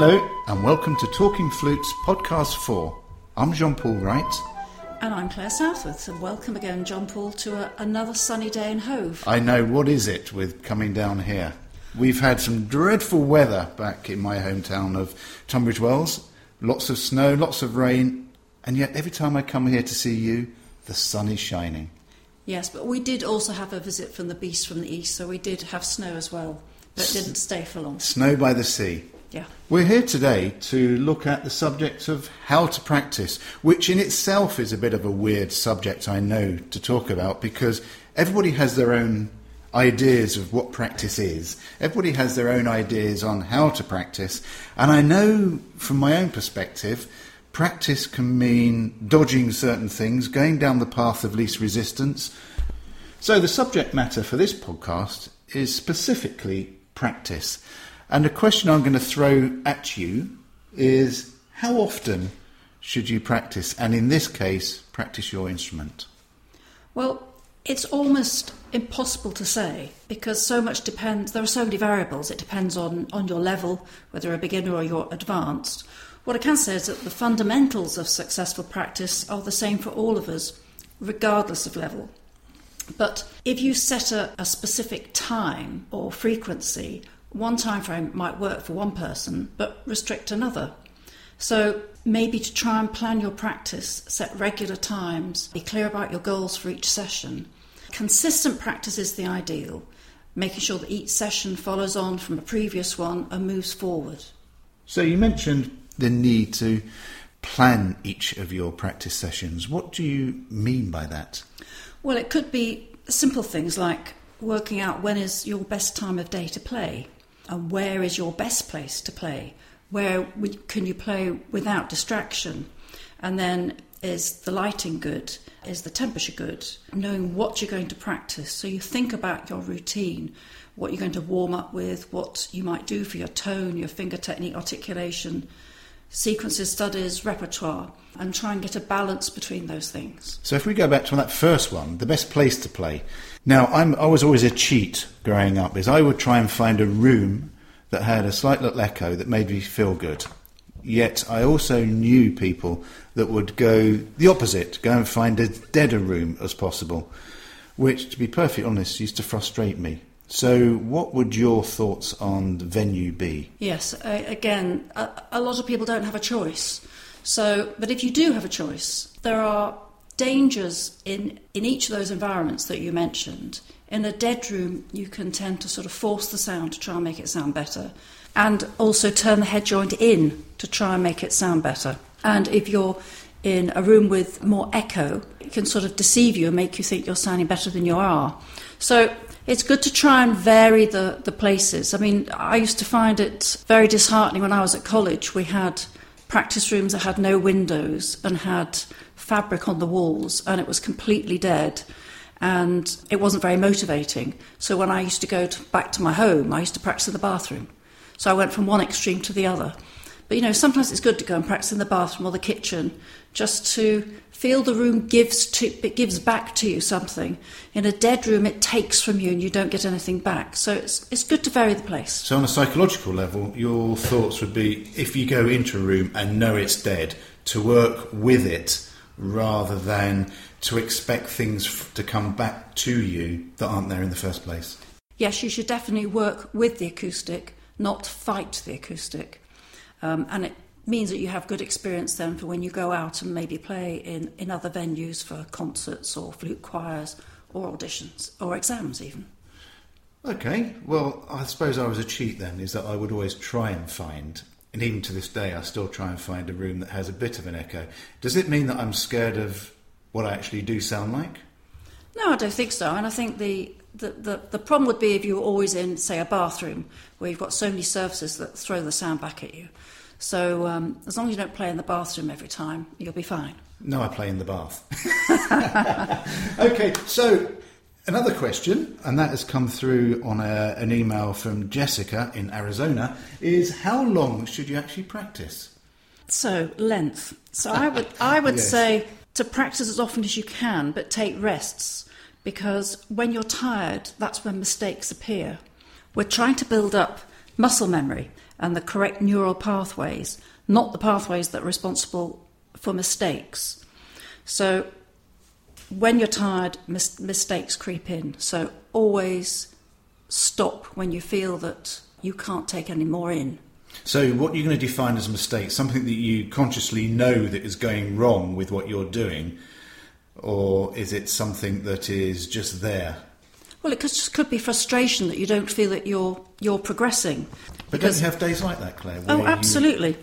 Hello, and welcome to Talking Flutes Podcast 4. I'm Jean Paul Wright. And I'm Clare Southworth, and welcome again, John Paul, to a, another sunny day in Hove. I know, what is it with coming down here? We've had some dreadful weather back in my hometown of Tunbridge Wells. Lots of snow, lots of rain, and yet every time I come here to see you, the sun is shining. Yes, but we did also have a visit from the beast from the east, so we did have snow as well, but it didn't stay for long. Snow by the sea. Yeah. We're here today to look at the subject of how to practice, which in itself is a bit of a weird subject, I know, to talk about because everybody has their own ideas of what practice is. Everybody has their own ideas on how to practice. And I know from my own perspective, practice can mean dodging certain things, going down the path of least resistance. So the subject matter for this podcast is specifically practice. And a question I'm going to throw at you is how often should you practice? And in this case, practice your instrument. Well, it's almost impossible to say because so much depends. There are so many variables. It depends on, on your level, whether you're a beginner or you're advanced. What I can say is that the fundamentals of successful practice are the same for all of us, regardless of level. But if you set a, a specific time or frequency one time frame might work for one person but restrict another. So maybe to try and plan your practice, set regular times, be clear about your goals for each session. Consistent practice is the ideal, making sure that each session follows on from a previous one and moves forward. So you mentioned the need to plan each of your practice sessions. What do you mean by that? Well, it could be simple things like working out when is your best time of day to play and where is your best place to play? Where can you play without distraction? And then is the lighting good? Is the temperature good? Knowing what you're going to practice. So you think about your routine, what you're going to warm up with, what you might do for your tone, your finger technique, articulation, sequences, studies, repertoire, and try and get a balance between those things. So if we go back to that first one, the best place to play. Now, I'm, I was always a cheat growing up, is I would try and find a room that had a slight little echo that made me feel good. Yet I also knew people that would go the opposite, go and find as dead a room as possible, which, to be perfectly honest, used to frustrate me. So, what would your thoughts on the venue be? Yes, uh, again, a, a lot of people don't have a choice. So, but if you do have a choice, there are dangers in, in each of those environments that you mentioned. In a dead room, you can tend to sort of force the sound to try and make it sound better, and also turn the head joint in to try and make it sound better. And if you're in a room with more echo, it can sort of deceive you and make you think you're sounding better than you are. So it's good to try and vary the, the places. I mean, I used to find it very disheartening when I was at college. We had practice rooms that had no windows and had fabric on the walls, and it was completely dead. And it wasn't very motivating. So when I used to go to, back to my home, I used to practice in the bathroom. So I went from one extreme to the other. But you know, sometimes it's good to go and practice in the bathroom or the kitchen just to feel the room gives to it gives back to you something. In a dead room it takes from you and you don't get anything back. So it's it's good to vary the place. So on a psychological level, your thoughts would be if you go into a room and know it's dead, to work with it rather than to expect things to come back to you that aren't there in the first place. Yes, you should definitely work with the acoustic, not fight the acoustic. Um, and it means that you have good experience then for when you go out and maybe play in, in other venues for concerts or flute choirs or auditions or exams even. Okay, well, I suppose I was a cheat then, is that I would always try and find and even to this day, I still try and find a room that has a bit of an echo. Does it mean that I'm scared of what I actually do sound like? No, I don't think so. And I think the, the, the, the problem would be if you were always in, say, a bathroom where you've got so many surfaces that throw the sound back at you. So um, as long as you don't play in the bathroom every time, you'll be fine. No, I play in the bath. okay, so Another question, and that has come through on a, an email from Jessica in Arizona, is how long should you actually practice? So length. So I would I would yes. say to practice as often as you can, but take rests because when you're tired, that's when mistakes appear. We're trying to build up muscle memory, and the correct neural pathways, not the pathways that are responsible for mistakes. So when you're tired, mis- mistakes creep in. So always stop when you feel that you can't take any more in. So, what you're going to define as a mistake, something that you consciously know that is going wrong with what you're doing, or is it something that is just there? Well, it could, just could be frustration that you don't feel that you're you're progressing. But don't you have days like that, Clare? Oh, where you- absolutely.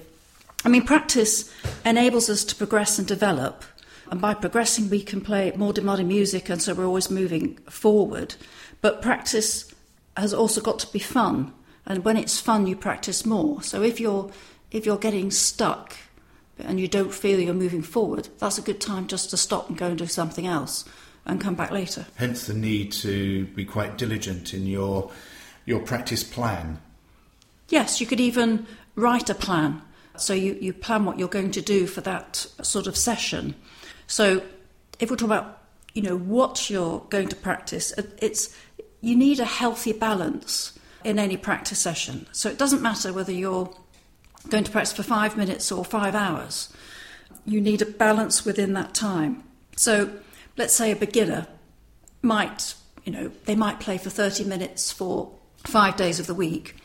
I mean, practice enables us to progress and develop. And by progressing, we can play more demanding music, and so we're always moving forward. But practice has also got to be fun. And when it's fun, you practice more. So if you're, if you're getting stuck and you don't feel you're moving forward, that's a good time just to stop and go and do something else and come back later. Hence the need to be quite diligent in your your practice plan. Yes, you could even write a plan. So you, you plan what you're going to do for that sort of session. So if we're talking about, you know, what you're going to practice, it's you need a healthy balance in any practice session. So it doesn't matter whether you're going to practice for five minutes or five hours. You need a balance within that time. So let's say a beginner might, you know, they might play for 30 minutes for five days of the week.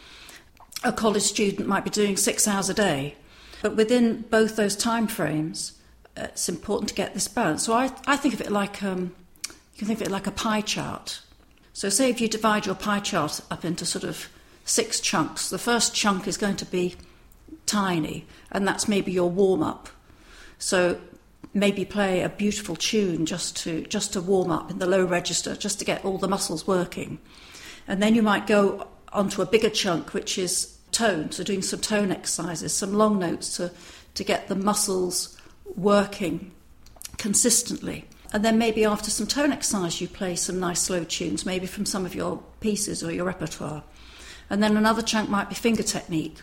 A college student might be doing six hours a day. But within both those time frames, uh, it's important to get this balance. So I, I think of it like um, you can think of it like a pie chart. So say if you divide your pie chart up into sort of six chunks, the first chunk is going to be tiny, and that's maybe your warm up. So maybe play a beautiful tune just to just to warm up in the low register, just to get all the muscles working. And then you might go onto a bigger chunk, which is tone, so doing some tone exercises, some long notes to, to get the muscles working consistently. And then maybe after some tone exercise, you play some nice slow tunes, maybe from some of your pieces or your repertoire. And then another chunk might be finger technique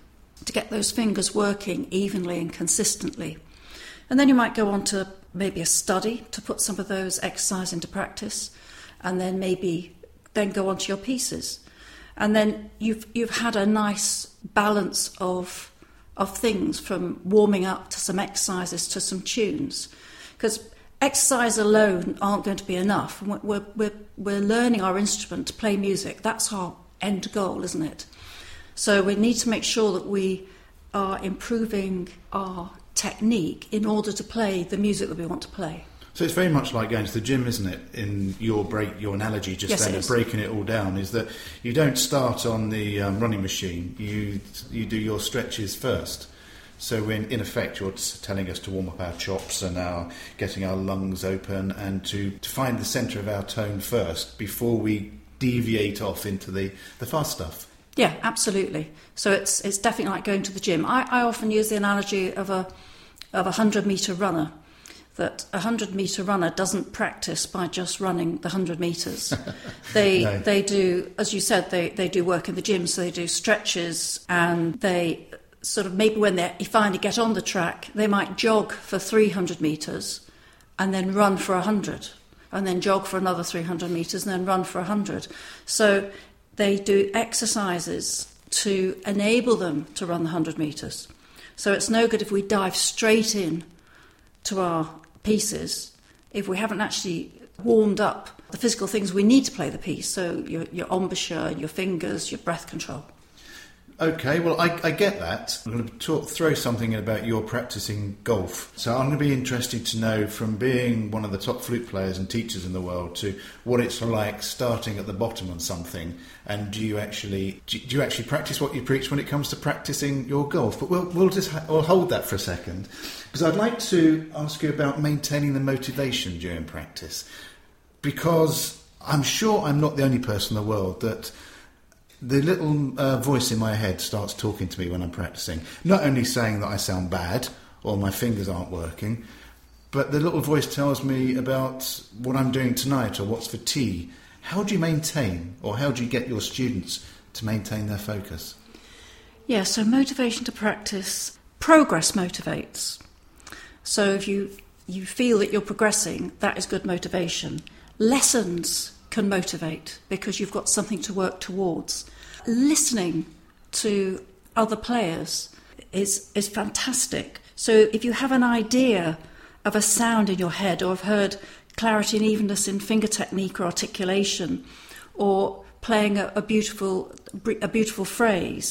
to get those fingers working evenly and consistently. And then you might go on to maybe a study to put some of those exercises into practice, and then maybe then go on to your pieces. And then you've you've had a nice balance of of things from warming up to some exercises to some tunes. Because exercise alone aren't going to be enough. We're, we're, we're, we're learning our instrument to play music. That's our end goal, isn't it? So we need to make sure that we are improving our technique in order to play the music that we want to play. So it's very much like going to the gym, isn't it? In your break, your analogy just Yes, then of breaking it all down is that you don't start on the um, running machine. You you do your stretches first. So when in effect you're telling us to warm up our chops and our getting our lungs open and to, to find the centre of our tone first before we deviate off into the, the fast stuff. Yeah, absolutely. So it's it's definitely like going to the gym. I, I often use the analogy of a of a hundred meter runner. That a hundred meter runner doesn't practice by just running the hundred meters. They No. they do, as you said, they, they do work in the gym. So they do stretches and they sort of maybe when they finally get on the track, they might jog for three hundred meters and then run for 100 and then jog for another 300 meters and then run for 100 so they do exercises to enable them to run the 100 meters. So it's no good if we dive straight in to our pieces if we haven't actually warmed up the physical things we need to play the piece. So your, your embouchure your fingers your breath control Okay, well, I, I get that. I'm going to talk, throw something in about your practicing golf. So I'm going to be interested to know from being one of the top flute players and teachers in the world to what it's like starting at the bottom on something. And do you actually do you actually practice what you preach when it comes to practicing your golf? But we'll we'll just ha- we'll hold that for a second because I'd like to ask you about maintaining the motivation during practice because I'm sure I'm not the only person in the world that the little uh, voice in my head starts talking to me when I'm practicing. Not only saying that I sound bad or my fingers aren't working, but the little voice tells me about what I'm doing tonight or what's for tea. How do you maintain or how do you get your students to maintain their focus? Yeah, so motivation to practice, progress motivates. So if you you feel that you're progressing, that is good motivation. Lessons can motivate because you've got something to work towards. Listening to other players is is fantastic. So if you have an idea of a sound in your head, or have heard clarity and evenness in finger technique or articulation, or playing a, a beautiful a beautiful phrase,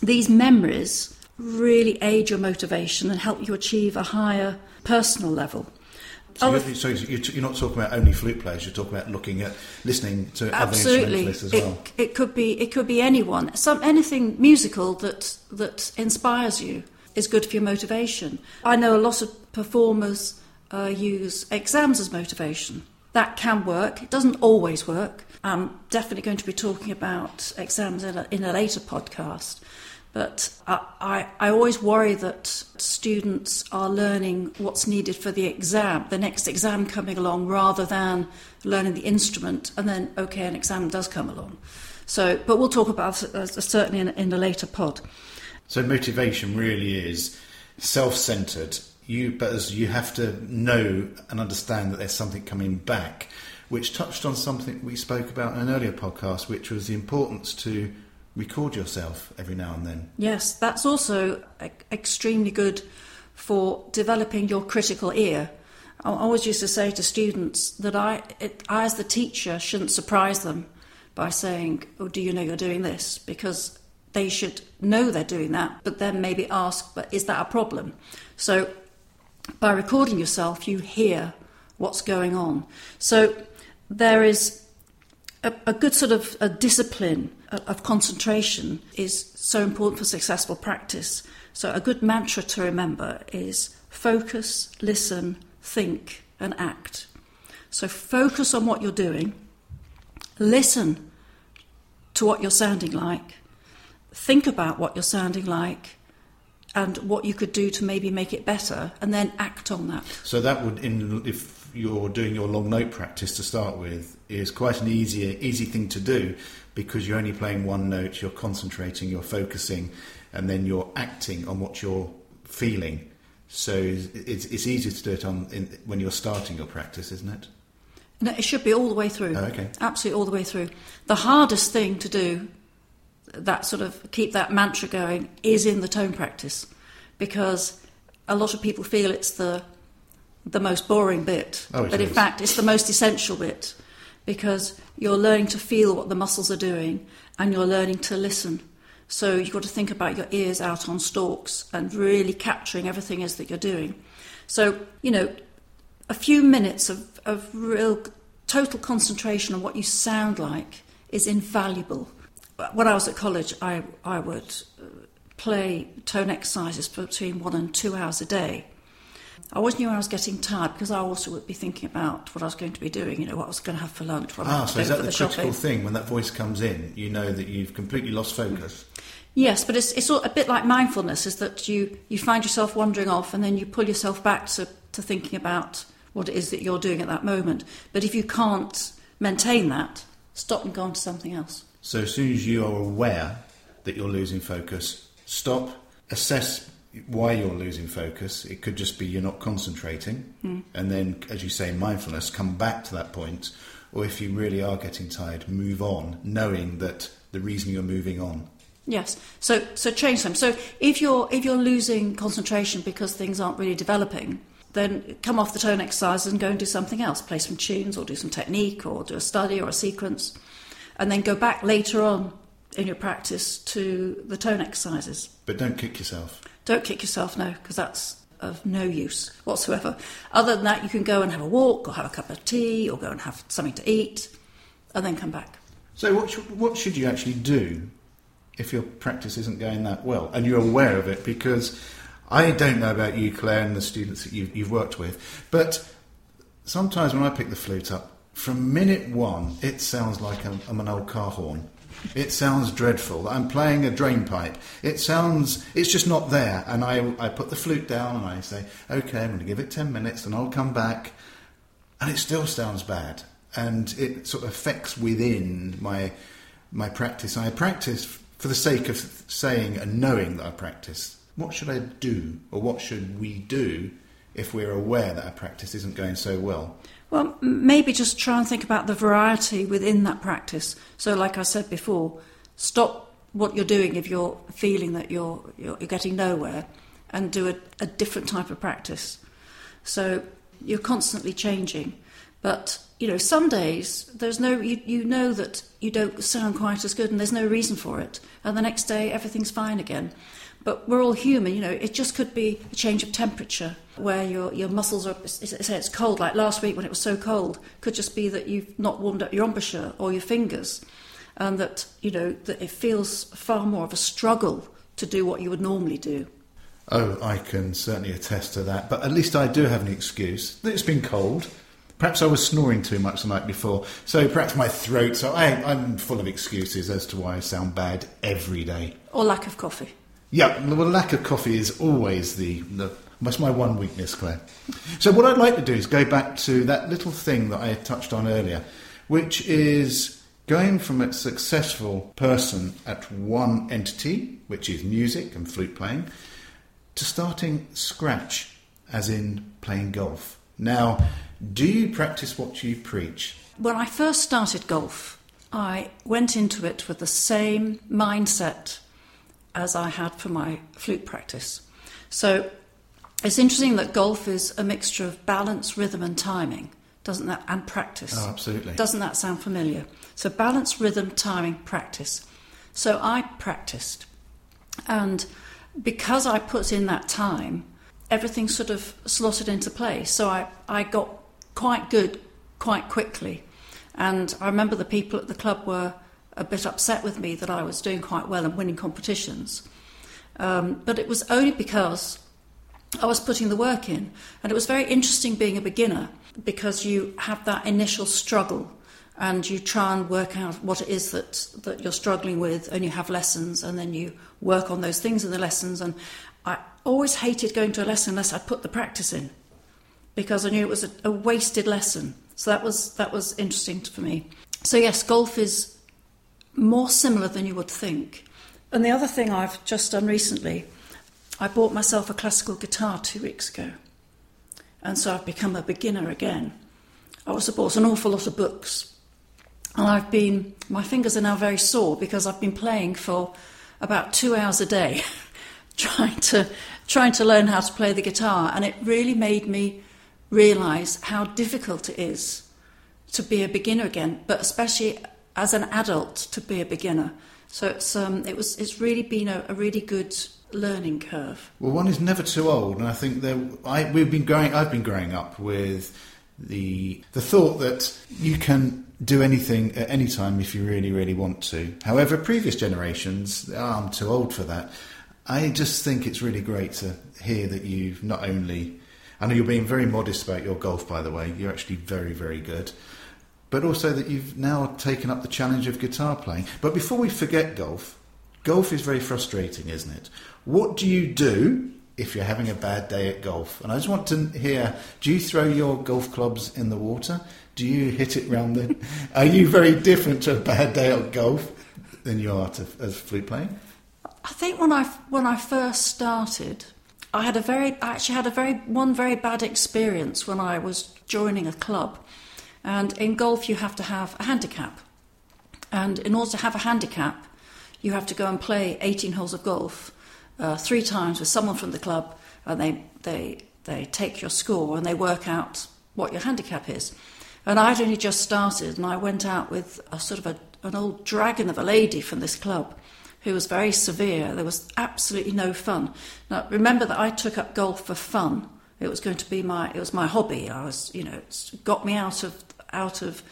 these memories really aid your motivation and help you achieve a higher personal level. So, you're, so you're, not talking about only flute players. You're talking about looking at listening to Absolutely. other instrumentalists as well. It, it could be it could be anyone. Some anything musical that that inspires you is good for your motivation. I know a lot of performers uh, use exams as motivation. That can work. It doesn't always work. I'm definitely going to be talking about exams in a, in a later podcast. But I, I, I, always worry that students are learning what's needed for the exam, the next exam coming along, rather than learning the instrument and then, okay, an exam does come along. So, but we'll talk about uh, certainly in, in a later pod. So, motivation really is self centered. You, but as you have to know and understand that there's something coming back, which touched on something we spoke about in an earlier podcast, which was the importance to record yourself every now and then. Yes, that's also extremely good for developing your critical ear. I always used to say to students that I, it, I, as the teacher, shouldn't surprise them by saying, "Oh, do you know you're doing this?" Because they should know they're doing that, but then maybe ask, "But is that a problem?" So, by recording yourself, you hear what's going on. So, there is a, a good sort of a discipline of concentration is so important for successful practice. So, a good mantra to remember is focus, listen, think, and act. So, focus on what you're doing, listen to what you're sounding like, think about what you're sounding like, and what you could do to maybe make it better, and then act on that. So, that would, in, if you're doing your long note practice to start with, is quite an easy, easy thing to do because you're only playing one note, you're concentrating, you're focusing, and then you're acting on what you're feeling. So it's, it's easier to do it on in, when you're starting your practice, isn't it? No, it should be all the way through. Oh, okay. Absolutely all the way through. The hardest thing to do, that sort of keep that mantra going, is in the tone practice, because a lot of people feel it's the the most boring bit, oh, but in fact it's the most essential bit because you're learning to feel what the muscles are doing and you're learning to listen. So you've got to think about your ears out on stalks and really capturing everything is that you're doing. So, you know, a few minutes of, of real total concentration on what you sound like is invaluable. When I was at college, I, I would uh, play tone exercises between one and two hours a day. I always knew when I was getting tired because I also would be thinking about what I was going to be doing, you know, what I was going to have for lunch. What ah, I so is that the, the critical shopping. thing? When that voice comes in, you know that you've completely lost focus? Yes, but it's, it's a bit like mindfulness, is that you, you find yourself wandering off and then you pull yourself back to, to thinking about what it is that you're doing at that moment. But if you can't maintain that, stop and go on to something else. So as soon as you are aware that you're losing focus, stop, assess why you're losing focus. It could just be you're not concentrating. Mm. And then, as you say, mindfulness, come back to that point. Or if you really are getting tired, move on, knowing that the reason you're moving on. Yes. So so change them. So if you're if you're losing concentration because things aren't really developing, then come off the tone exercises and go and do something else. Play some tunes or do some technique or do a study or a sequence. And then go back later on in your practice to the tone exercises. But don't kick yourself. Don't kick yourself, no, because that's of no use whatsoever. Other than that, you can go and have a walk or have a cup of tea or go and have something to eat and then come back. So, what should, what should you actually do if your practice isn't going that well and you're aware of it? Because I don't know about you, Clare, and the students that you've, you've worked with, but sometimes when I pick the flute up, from minute one, it sounds like I'm, I'm an old car horn. It sounds dreadful. I'm playing a drain pipe. It sounds, it's just not there. And I, I put the flute down and I say, okay, I'm going to give it 10 minutes and I'll come back. And it still sounds bad. And it sort of affects within my, my practice. I practice for the sake of saying and knowing that I practice. What should I do or what should we do if we're aware that our practice isn't going so well? Well, maybe just try and think about the variety within that practice. So, like I said before, stop what you're doing if you're feeling that you're, you're, you're getting nowhere and do a, a different type of practice. So you're constantly changing. But you know, some days there's no you, you know that you don't sound quite as good and there's no reason for it. And the next day everything's fine again. But we're all human, you know, it just could be a change of temperature where your, your muscles are, say it's cold, like last week when it was so cold, could just be that you've not warmed up your embouchure or your fingers and that, you know, that it feels far more of a struggle to do what you would normally do. Oh, I can certainly attest to that. But at least I do have an excuse. That it's been cold. Perhaps I was snoring too much the night before, so perhaps my throat. So I, I'm full of excuses as to why I sound bad every day. Or lack of coffee. Yeah, well, lack of coffee is always the, the that's my one weakness, Clare. So what I'd like to do is go back to that little thing that I touched on earlier, which is going from a successful person at one entity, which is music and flute playing, to starting scratch, as in playing golf. Now, do you practice what you preach? When I first started golf, I went into it with the same mindset as I had for my flute practice. So it's interesting that golf is a mixture of balance, rhythm, and timing, doesn't that? And practice. Oh, absolutely. Doesn't that sound familiar? So balance, rhythm, timing, practice. So I practiced, and because I put in that time, everything sort of slotted into place. So I, I got quite good quite quickly. And I remember the people at the club were a bit upset with me that I was doing quite well and winning competitions. Um, but it was only because I was putting the work in. And it was very interesting being a beginner because you have that initial struggle and you try and work out what it is that, that you're struggling with and you have lessons and then you work on those things in the lessons. And I always hated going to a lesson unless I put the practice in because I knew it was a, a wasted lesson. So that was, that was interesting for me. So, yes, golf is more similar than you would think. And the other thing I've just done recently, I bought myself a classical guitar two weeks ago. And so I've become a beginner again. I also bought an awful lot of books. And I've been, my fingers are now very sore because I've been playing for about two hours a day, trying to, trying to learn how to play the guitar. And it really made me realise how difficult it is to be a beginner again, but especially as an adult to be a beginner. So it's um, it was it's really been a, a, really good learning curve. Well, one is never too old, and I think I we've been growing I've been growing up with the the thought that you can do anything at any time if you really really want to. However, previous generations, oh, I'm too old for that. I just think it's really great to hear that you've not only I know you're being very modest about your golf, by the way. You're actually very, very good. But also that you've now taken up the challenge of guitar playing. But before we forget golf, golf is very frustrating, isn't it? What do you do if you're having a bad day at golf? And I just want to hear do you throw your golf clubs in the water? Do you hit it round the. are you very different to a bad day at golf than you are to as flute playing? I think when I, when I first started, I had a very, I actually had a very, one very bad experience when I was joining a club. And in golf, you have to have a handicap. And in order to have a handicap, you have to go and play 18 holes of golf uh, three times with someone from the club, and they, they, they take your score and they work out what your handicap is. And I'd only just started, and I went out with a sort of a, an old dragon of a lady from this club who was very severe. There was absolutely no fun. Now, remember that I took up golf for fun. It was going to be my it was my hobby. I was, you know, it got me out of out of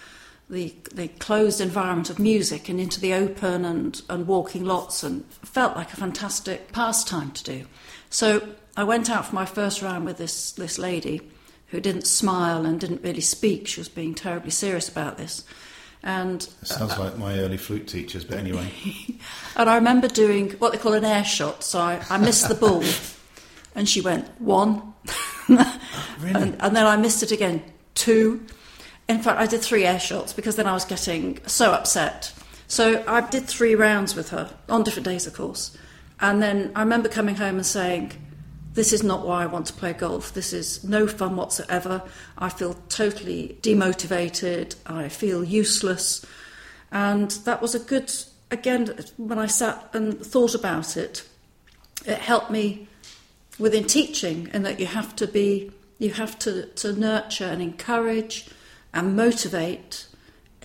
the the closed environment of music and into the open and and walking lots and felt like a fantastic pastime to do. So I went out for my first round with this this lady who didn't smile and didn't really speak. She was being terribly serious about this. And it sounds uh, like my early flute teachers, but anyway. and I remember doing what they call an air shot. So I, I missed the ball, and she went one, really? and, and, then I missed it again two. In fact, I did three air shots because then I was getting so upset. So I did three rounds with her on different days, of course. And then I remember coming home and saying, this is not why I want to play golf. This is no fun whatsoever. I feel totally demotivated. I feel useless. And that was a good again, when I sat and thought about it, it helped me within teaching, in that you have to be, you have to, to nurture and encourage and motivate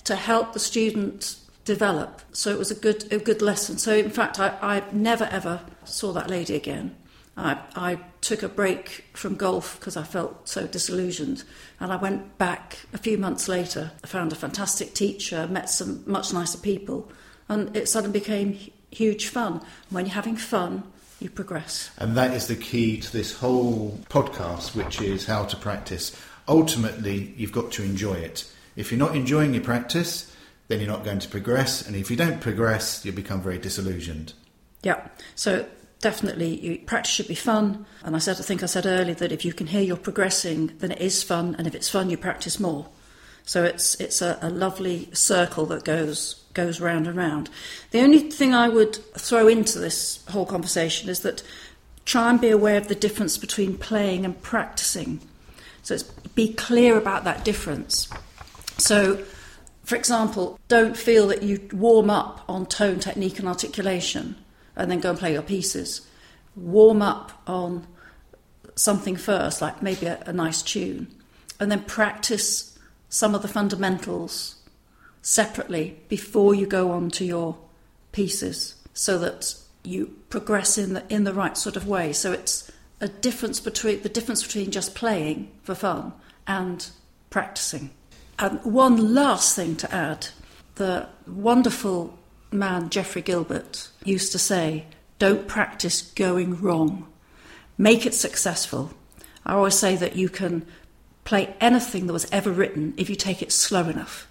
to help the student develop. So it was a good, a good lesson. So in fact, I, I never ever saw that lady again. I, I took a break from golf because I felt so disillusioned. And I went back a few months later. I found a fantastic teacher, met some much nicer people, and it suddenly became huge fun. When you're having fun, you progress. And that is the key to this whole podcast, which is how to practice. Ultimately, you've got to enjoy it. If you're not enjoying your practice, then you're not going to progress. And if you don't progress, you'll become very disillusioned. Yeah. So definitely, you, practice should be fun. And I said, I think I said earlier that if you can hear you're progressing, then it is fun. And if it's fun, you practice more. So it's it's a, a lovely circle that goes goes round and round. The only thing I would throw into this whole conversation is that try and be aware of the difference between playing and practicing. So it's, be clear about that difference. So, for example, don't feel that you warm up on tone, technique, and articulation and then go and play your pieces. Warm up on something first, like maybe a, a nice tune, and then practice some of the fundamentals separately before you go on to your pieces so that you progress in the in the right sort of way. So it's a difference between the difference between just playing for fun and practicing. And one last thing to add, the wonderful man Geoffrey Gilbert used to say, don't practice going wrong. Make it successful. I always say that you can play anything that was ever written if you take it slow enough.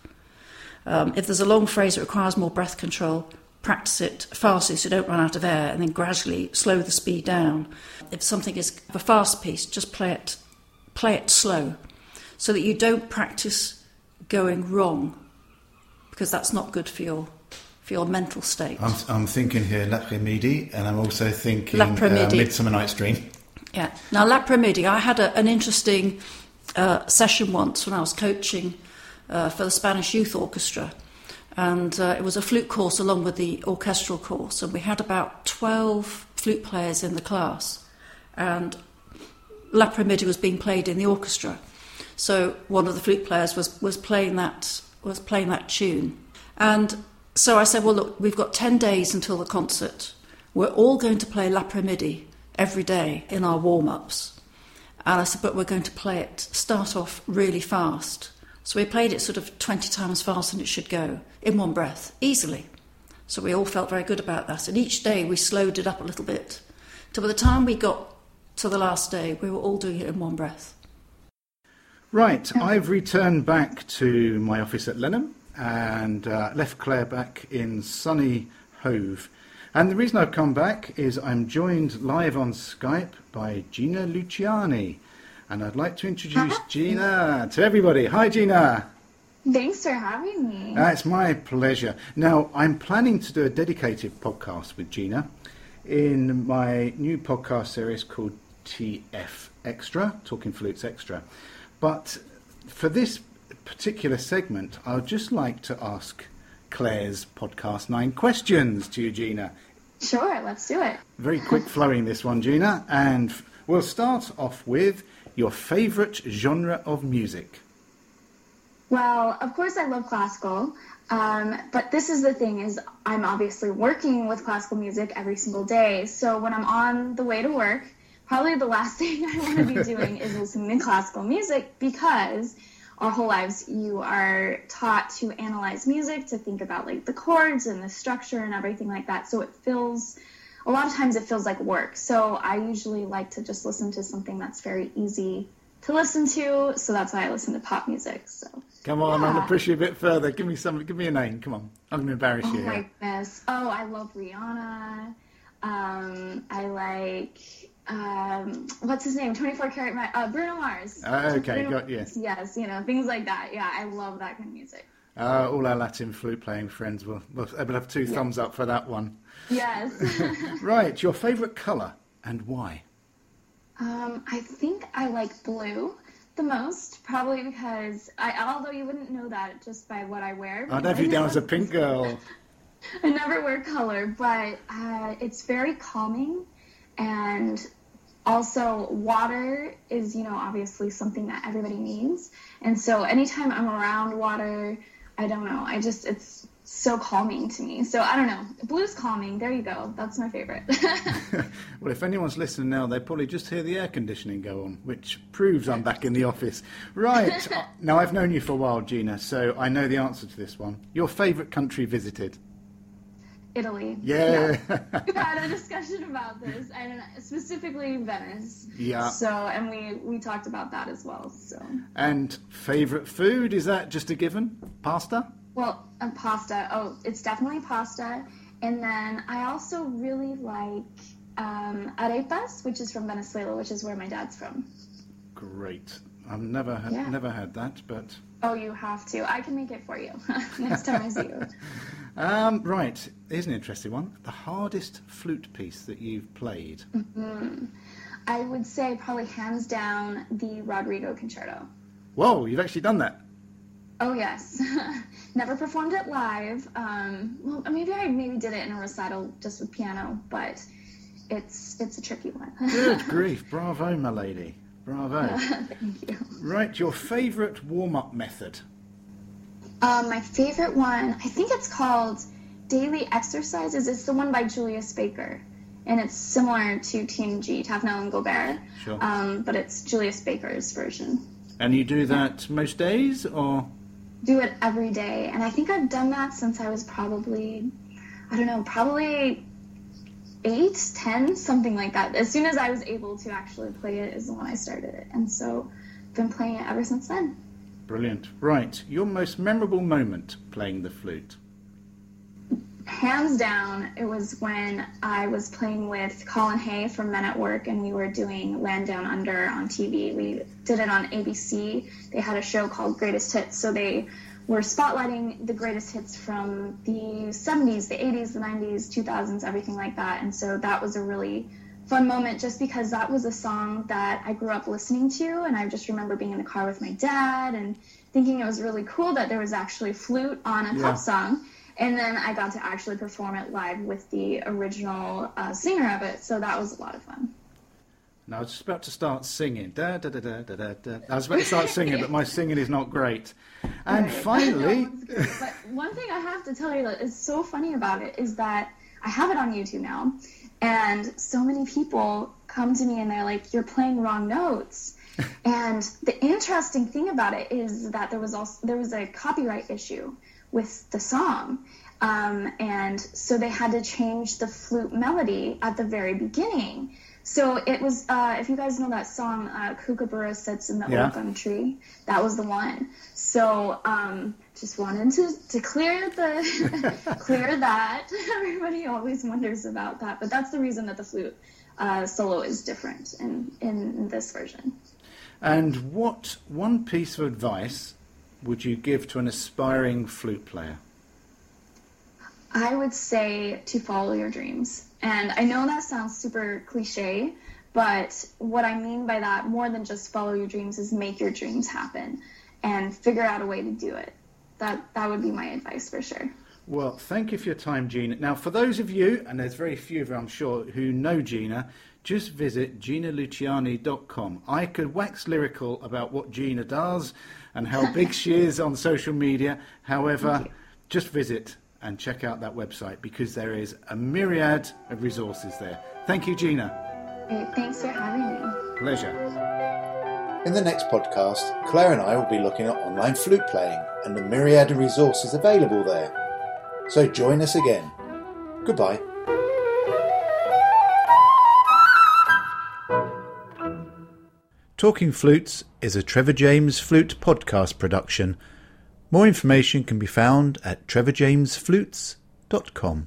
Um, if there's a long phrase that requires more breath control, practice it fastly so you don't run out of air, and then gradually slow the speed down. If something is a fast piece, just play it, play it slow, so that you don't practice going wrong, because that's not good for your for your mental state. I'm, I'm thinking here L'après-midi, and I'm also thinking uh, Midsummer Night's Dream. Yeah. Now, L'après-midi, I had a, an interesting uh, session once when I was coaching uh, for the Spanish Youth Orchestra. And uh, it was a flute course along with the orchestral course. And we had about 12 flute players in the class. And L'après-midi was being played in the orchestra. So one of the flute players was, was playing that was playing that tune. And so I said, Well look, we've got ten days until the concert. We're all going to play L'après-midi every day in our warm-ups. And I said, but we're going to play it, start off really fast. So we played it sort of 20 times faster than it should go, in one breath, easily. So we all felt very good about that. And each day we slowed it up a little bit. Till by the time we got to the last day, we were all doing it in one breath. Right, I've returned back to my office at Lenham and uh, left Clare back in sunny Hove. And the reason I've come back is I'm joined live on Skype by Gina Luciani and I'd like to introduce Gina to everybody. Hi, Gina. Thanks for having me. It's my pleasure. Now, I'm planning to do a dedicated podcast with Gina in my new podcast series called TF Extra, Talking Flutes Extra. But for this particular segment, I'd just like to ask Clare's podcast nine questions to you, Gina. Sure, let's do it. Very quick flowing this one, Gina. And we'll start off with your favourite genre of music? Well, of course, I love classical. Um, but this is the thing is I'm obviously working with classical music every single day. So when I'm on the way to work, probably the last thing I want to be doing is listening to classical music because our whole lives you are taught to analyze music, to think about like the chords and the structure and everything like that. So it feels a lot of times it feels like work. So I usually like to just listen to something that's very easy to listen to. So that's why I listen to pop music. So come on, yeah. I'm gonna push you a bit further. Give me some. Give me a name. Come on, I'm gonna embarrass oh you. Oh my goodness. Oh, I love Rihanna. Um, I like. Um, what's his name? 24 karat, uh, Bruno Mars. Uh, okay, Bruno got you. Yes, you know things like that. Yeah, I love that kind of music. Uh, all our Latin flute playing friends will, will have two yeah. thumbs up for that one. Yes. right, your favourite colour and why? Um, I think I like blue the most, probably because I, although you wouldn't know that just by what I wear. I'd have you down as a pink girl. I never wear color, but uh, it's very calming. And also, water is, you know, obviously something that everybody needs. And so, anytime I'm around water, I don't know, I just, it's so calming to me. So, I don't know. Blue's calming. There you go. That's my favorite. well, if anyone's listening now, they probably just hear the air conditioning go on, which proves I'm back in the office. Right. Now, I've known you for a while, Gina, so I know the answer to this one. Your favourite country visited? Italy. Yeah. yeah. we had a discussion about this, and specifically Venice. Yeah. So, and we we talked about that as well. So. And favorite food is that just a given? Pasta. Well, pasta. Oh, it's definitely pasta. And then I also really like um, arepas, which is from Venezuela, which is where my dad's from. Great. I've never had, yeah. never had that, but. Oh, you have to. I can make it for you next time I see you. Um, right, here's an interesting one. The hardest flute piece that you've played? Mm-hmm. I would say probably hands down the Rodrigo Concerto. Whoa, you've actually done that? Oh yes, never performed it live. Um, well, maybe I maybe did it in a recital just with piano, but it's it's a tricky one. Good grief! Bravo, my lady. Bravo. Thank you. Right, your favourite warm-up method? Um, my favorite one, I think it's called Daily Exercises. It's the one by Julius Baker. And it's similar to TNG, Taffanel and Gaubert. Sure. Um, but it's Julius Baker's version. And you do that most days, or? Do it every day. And I think I've done that since I was probably, I don't know, probably eight, ten, something like that. As soon as I was able to actually play it is the one I started it. And so I've been playing it ever since then. Brilliant. Right, your most memorable moment playing the flute? Hands down, it was when I was playing with Colin Hay from Men at Work and we were doing Land Down Under on TV. We did it on ABC. They had a show called Greatest Hits, so they were spotlighting the greatest hits from the 70s, the 80s, the 90s, 2000s, everything like that. And so that was a really fun moment just because that was a song that I grew up listening to, and I just remember being in the car with my dad and thinking it was really cool that there was actually flute on a yeah. pop song. And then I got to actually perform it live with the original uh, singer of it, so that was a lot of fun. Now I was just about to start singing. Da, da, da, da, da, da. I was about to start singing, but my singing is not great. And right. finally, no, but one thing I have to tell you that is so funny about it is that I have it on YouTube now, and so many people come to me and they're like, "You're playing wrong notes." and the interesting thing about it is that there was also there was a copyright issue with the song. Um, and so they had to change the flute melody at the very beginning. So it was, uh, if you guys know that song, uh, Kookaburra Sits in the yeah. Old Gum Tree, that was the one. So um, just wanted to, to clear the clear that. Everybody always wonders about that, but that's the reason that the flute uh, solo is different in, in this version. And what one piece of advice would you give to an aspiring flute player? I would say to follow your dreams. And I know that sounds super cliche, but what I mean by that, more than just follow your dreams, is make your dreams happen and figure out a way to do it. That that would be my advice for sure. Well, thank you for your time, Gina. Now, for those of you, and there's very few of you, I'm sure, who know Gina, just visit ginaluciani.com. I could wax lyrical about what Gina does and how big she is on social media. However, just visit and check out that website because there is a myriad of resources there. Thank you, Gina. Thanks for having me. Pleasure. In the next podcast, Clare and I will be looking at online flute playing and the myriad of resources available there. So join us again. Goodbye. Talking Flutes is a Trevor James Flute podcast production. More information can be found at trevorjamesflutes.com.